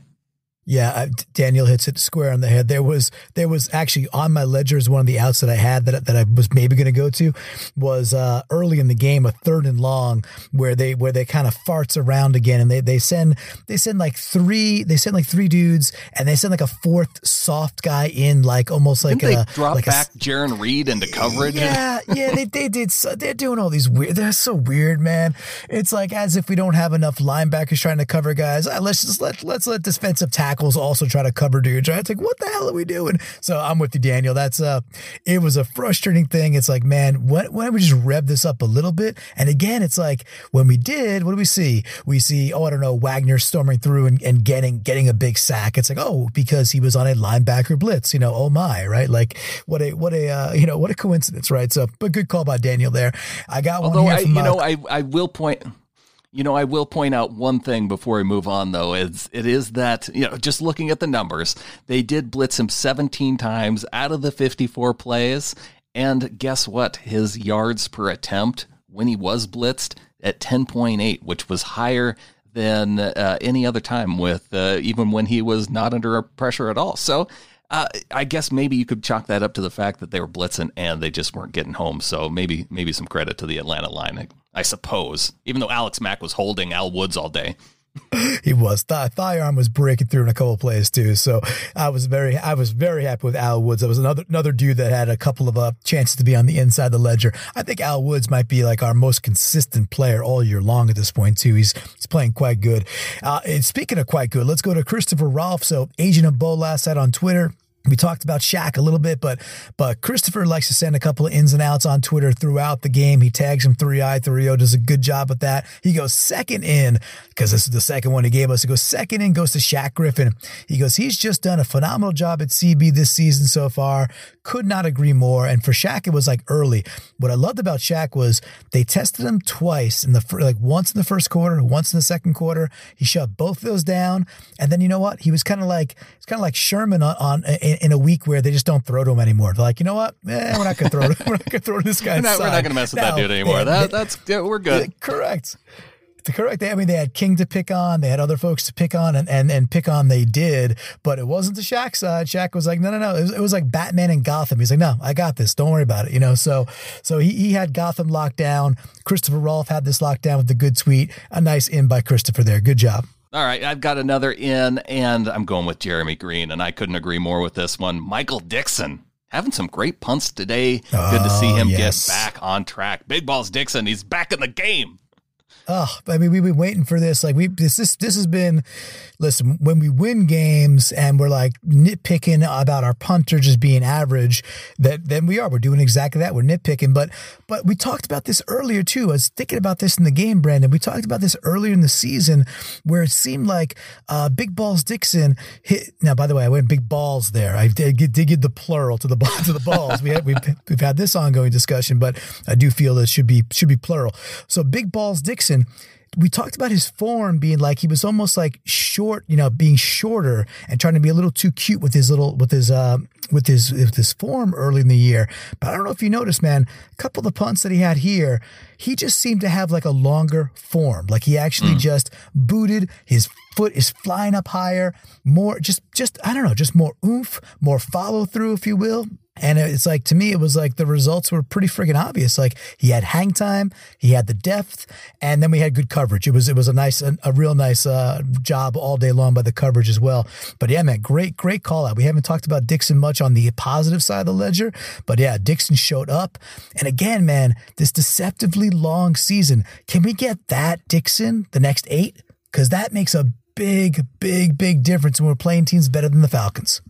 Yeah, Daniel hits it square on the head. There was there was actually on my ledger is one of the outs that I had that that I was maybe going to go to was uh, early in the game a third and long where they where they kind of farts around again and they they send they send like three they send like three dudes and they send like a fourth soft guy in like almost like Didn't a, they drop like back a, Jarran Reed into coverage. Yeah, yeah, they they did. So, they're doing all these weird. They're so weird, man. It's like as if we don't have enough linebackers trying to cover guys. Uh, let's just let let's let defensive tackle tackles also try to cover dudes. Right? It's like, what the hell are we doing? So I'm with you, Daniel. That's uh, it was a frustrating thing. It's like, man, why, why don't we just rev this up a little bit? And again, it's like when we did, what do we see? We see, oh, I don't know, Wagner storming through and, and getting getting a big sack. It's like, oh, because he was on a linebacker blitz. You know, oh my, right? Like what a what a uh, you know what a coincidence, right? So, but good call by Daniel there. I got Although one here. I, you know, I I will point. You know, I will point out one thing before we move on, though. Is it is that you know, just looking at the numbers, they did blitz him 17 times out of the 54 plays, and guess what? His yards per attempt when he was blitzed at 10.8, which was higher than uh, any other time with uh, even when he was not under pressure at all. So. Uh, I guess maybe you could chalk that up to the fact that they were blitzing and they just weren't getting home. So maybe maybe some credit to the Atlanta line. I suppose, even though Alex Mack was holding Al Woods all day. he was. Th- thigh arm was breaking through in a couple plays too. So I was very, I was very happy with Al Woods. That was another another dude that had a couple of uh, chances to be on the inside the ledger. I think Al Woods might be like our most consistent player all year long at this point too. He's he's playing quite good. Uh, and speaking of quite good, let's go to Christopher Rolfe. So agent of Bo last night on Twitter. We talked about Shaq a little bit, but but Christopher likes to send a couple of ins and outs on Twitter throughout the game. He tags him 3i 3o, does a good job with that. He goes second in, because this is the second one he gave us. He goes second in, goes to Shaq Griffin. He goes, he's just done a phenomenal job at CB this season so far. Could not agree more. And for Shaq, it was like early. What I loved about Shaq was they tested him twice in the like once in the first quarter, once in the second quarter. He shut both of those down. And then you know what? He was kind of like it's kind of like Sherman on, on in a week where they just don't throw to him anymore. They're like, you know what? Eh, we're not going to throw. we're not going to throw to this guy. We're not, not going to mess with that dude anymore. that, that's yeah, we're good. Correct. The Correct. I mean, they had King to pick on. They had other folks to pick on, and and, and pick on. They did, but it wasn't the Shaq side. Shaq was like, no, no, no. It was, it was like Batman and Gotham. He's like, no, I got this. Don't worry about it. You know. So so he he had Gotham locked down. Christopher Rolfe had this locked down with the good tweet. A nice in by Christopher there. Good job. All right, I've got another in, and I'm going with Jeremy Green, and I couldn't agree more with this one. Michael Dickson having some great punts today. Good to see oh, him yes. get back on track. Big Balls Dixon, he's back in the game. Oh, I mean, we've been waiting for this. Like we, this, this, this has been. Listen, when we win games and we're like nitpicking about our punter just being average, that then we are. We're doing exactly that. We're nitpicking, but but we talked about this earlier too. I was thinking about this in the game, Brandan. We talked about this earlier in the season where it seemed like uh, Big Balls Dickson hit. Now, by the way, I went big balls there. I did, did give the plural to the to the balls. We had, we've we've had this ongoing discussion, but I do feel that should be should be plural. So Big Balls Dickson we talked about his form being like he was almost like short, you know, being shorter and trying to be a little too cute with his little with his uh with his with his form early in the year. But I don't know if you noticed, man, a couple of the punts that he had here, he just seemed to have like a longer form. Like he actually mm. just booted his foot is flying up higher, more just just I don't know, just more oomph, more follow through, if you will. And it's like to me, it was like the results were pretty freaking obvious. Like he had hang time, he had the depth, and then we had good coverage. It was it was a nice, a, a real nice uh, job all day long by the coverage as well. But yeah, man, great great call out. We haven't talked about Dickson much on the positive side of the ledger, but yeah, Dickson showed up. And again, man, this deceptively long season. Can we get that Dickson the next eight? Because that makes a big, big, big difference when we're playing teams better than the Falcons.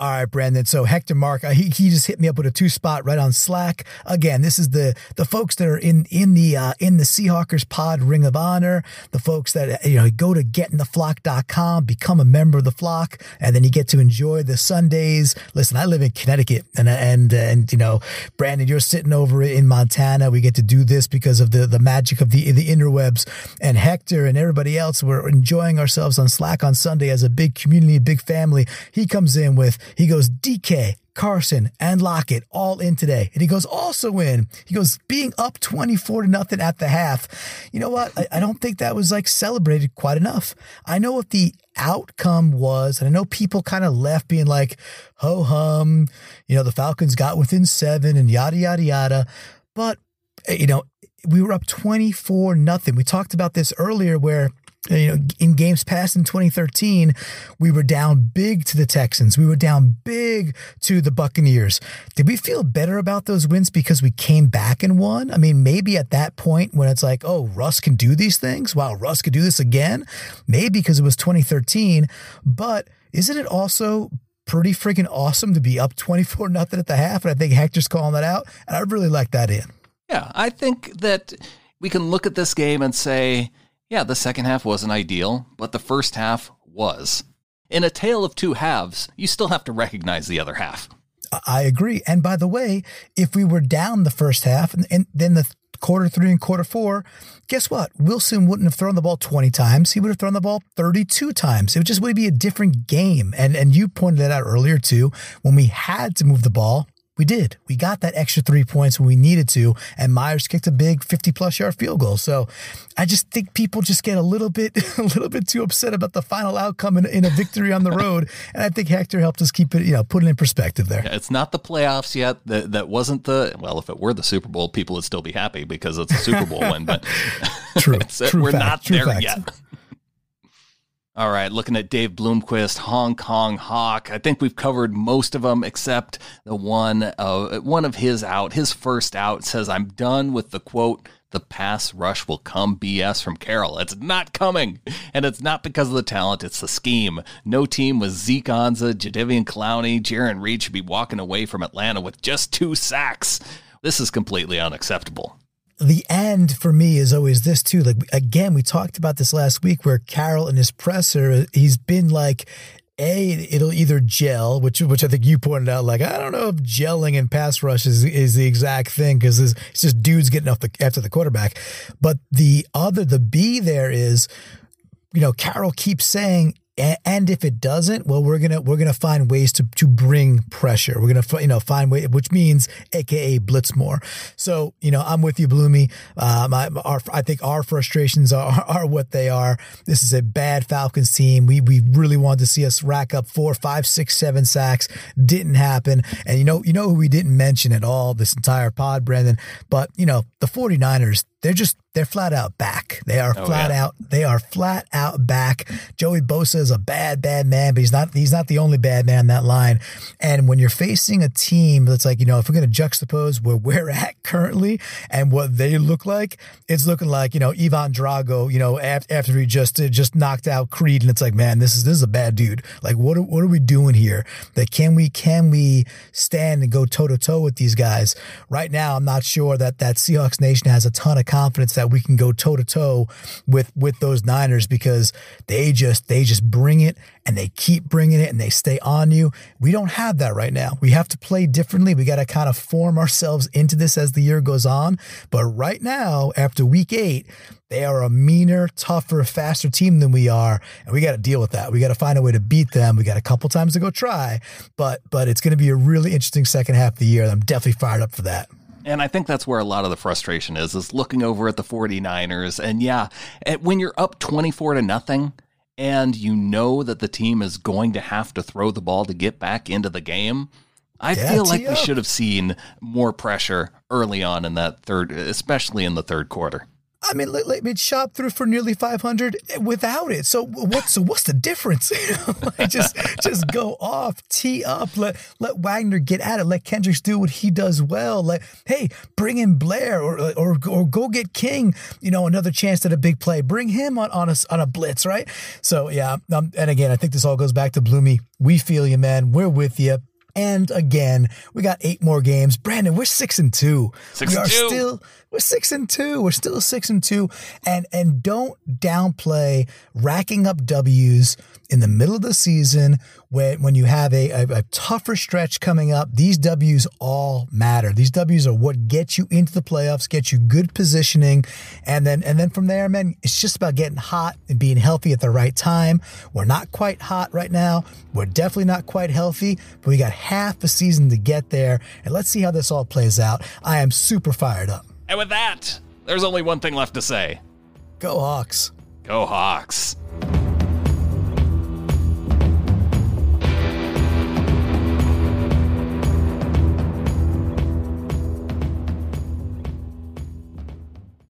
All right, Brandan. So Hector Mark, uh, he, he just hit me up with a two spot right on Slack. Again, this is the the folks that are in in the uh, in the Seahawkers Pod Ring of Honor. The folks that you know go to getintheflock.com, become a member of the flock, and then you get to enjoy the Sundays. Listen, I live in Connecticut, and and and you know, Brandan, you're sitting over in Montana. We get to do this because of the the magic of the the interwebs. And Hector and everybody else, we're enjoying ourselves on Slack on Sunday as a big community, a big family. He comes in with he goes, DK, Carson, and Lockett all in today. And he goes, also in. He goes, being up 24 to nothing at the half. You know what? I, I don't think that was like celebrated quite enough. I know what the outcome was, and I know people kind of left being like, ho hum, you know, the Falcons got within seven and yada, yada, yada. But, eh, you know, we were up 24 nothing. We talked about this earlier where Uh, you know, in games past in 2013, we were down big to the Texans. We were down big to the Buccaneers. Did we feel better about those wins because we came back and won? I mean, maybe at that point when it's like, oh, Russ can do these things. Wow, Russ could do this again. Maybe because it was 2013. But isn't it also pretty freaking awesome to be up 24 nothing at the half? And I think Hector's calling that out. And I really like that in. Yeah, I think that we can look at this game and say, yeah, the second half wasn't ideal, but the first half was. In a tale of two halves, you still have to recognize the other half. I agree. And by the way, if we were down the first half and, and then the quarter three and quarter four, guess what? Wilson wouldn't have thrown the ball 20 times. He would have thrown the ball 32 times. It just would be a different game. And and you pointed that out earlier too. When we had to move the ball, we did. We got that extra three points when we needed to, and Myers kicked a big 50 plus yard field goal. So I just think people just get a little bit, a little bit too upset about the final outcome in, in a victory on the road. And I think Hector helped us keep it, you know, put it in perspective there. Yeah, it's not the playoffs yet. That, that wasn't the, well, if it were the Super Bowl, people would still be happy because it's a Super Bowl win, but true, true we're fact, not there fact. yet. All right, looking at Dave Bloomquist, Hong Kong Hawk. I think we've covered most of them except the one uh, one of his out. His first out says, "I'm done with the quote." The pass rush will come BS from Carroll. It's not coming. And it's not because of the talent, it's the scheme. No team with Zeke Ansah, Jadeveon Clowney, Jarran Reed should be walking away from Atlanta with just two sacks. This is completely unacceptable the end for me is always this too. Like again, we talked about this last week where Carroll and his presser, he's been like, a it'll either gel, which which I think you pointed out. Like I don't know if gelling and pass rush is, is the exact thing because it's, just dudes getting off the after the quarterback. But the other, the B there is, you know, Carroll keeps saying and if it doesn't, well, we're gonna we're gonna find ways to to bring pressure. We're gonna you know find way, which means AKA blitz more. So you know, I'm with you, Bloomy. Um, I, our, I think our frustrations are are what they are. This is a bad Falcons team. We we really wanted to see us rack up four, five, six, seven sacks. Didn't happen. And you know you know who we didn't mention at all this entire pod, Brandan. But you know the 49ers they're just they're flat out back. They are oh, flat yeah. out. They are flat out back. Joey Bosa is a bad, bad man, but he's not. He's not the only bad man in that line. And when you're facing a team that's like, you know, if we're going to juxtapose where we're at currently and what they look like, it's looking like you know Ivan Drago. You know, after, after he just just knocked out Creed, and it's like, man, this is this is a bad dude. Like, what are, what are we doing here? That can we can we stand and go toe to toe with these guys? Right now, I'm not sure that that Seahawks Nation has a ton of confidence that we can go toe to toe with with those Niners because they just they just bring it and they keep bringing it and they stay on you. We don't have that right now. We have to play differently. We got to kind of form ourselves into this as the year goes on. But right now, after week eight, they are a meaner, tougher, faster team than we are, and we got to deal with that. We got to find a way to beat them. We got a couple times to go try, but but it's going to be a really interesting second half of the year. I'm definitely fired up for that. And I think that's where a lot of the frustration is, is looking over at the 49ers. And yeah, when you're up 24 to nothing and you know that the team is going to have to throw the ball to get back into the game, I yeah, feel like we should have seen more pressure early on in that third, especially in the third quarter. I mean, let, let me shop through for nearly 500 without it. So what's so what's the difference? just just go off, tee up, let let Wagner get at it, let Kendricks do what he does well. Let hey, bring in Blair or or or go get King. You know, another chance at a big play. Bring him on on a on a blitz, right? So yeah, um, and again, I think this all goes back to Bloomy. We feel you, man. We're with you. And again, we got eight more games. Brandan, we're six and two. Six we are two. still we're six and two. We're still six and two. And and don't downplay racking up W's in the middle of the season when when you have a, a, a, tougher stretch coming up. These W's all matter. These W's are what get you into the playoffs, get you good positioning, and then and then from there, man, it's just about getting hot and being healthy at the right time. We're not quite hot right now. We're definitely not quite healthy, but we got half a season to get there. And let's see how this all plays out. I am super fired up. And with that, there's only one thing left to say Go Hawks. Go Hawks.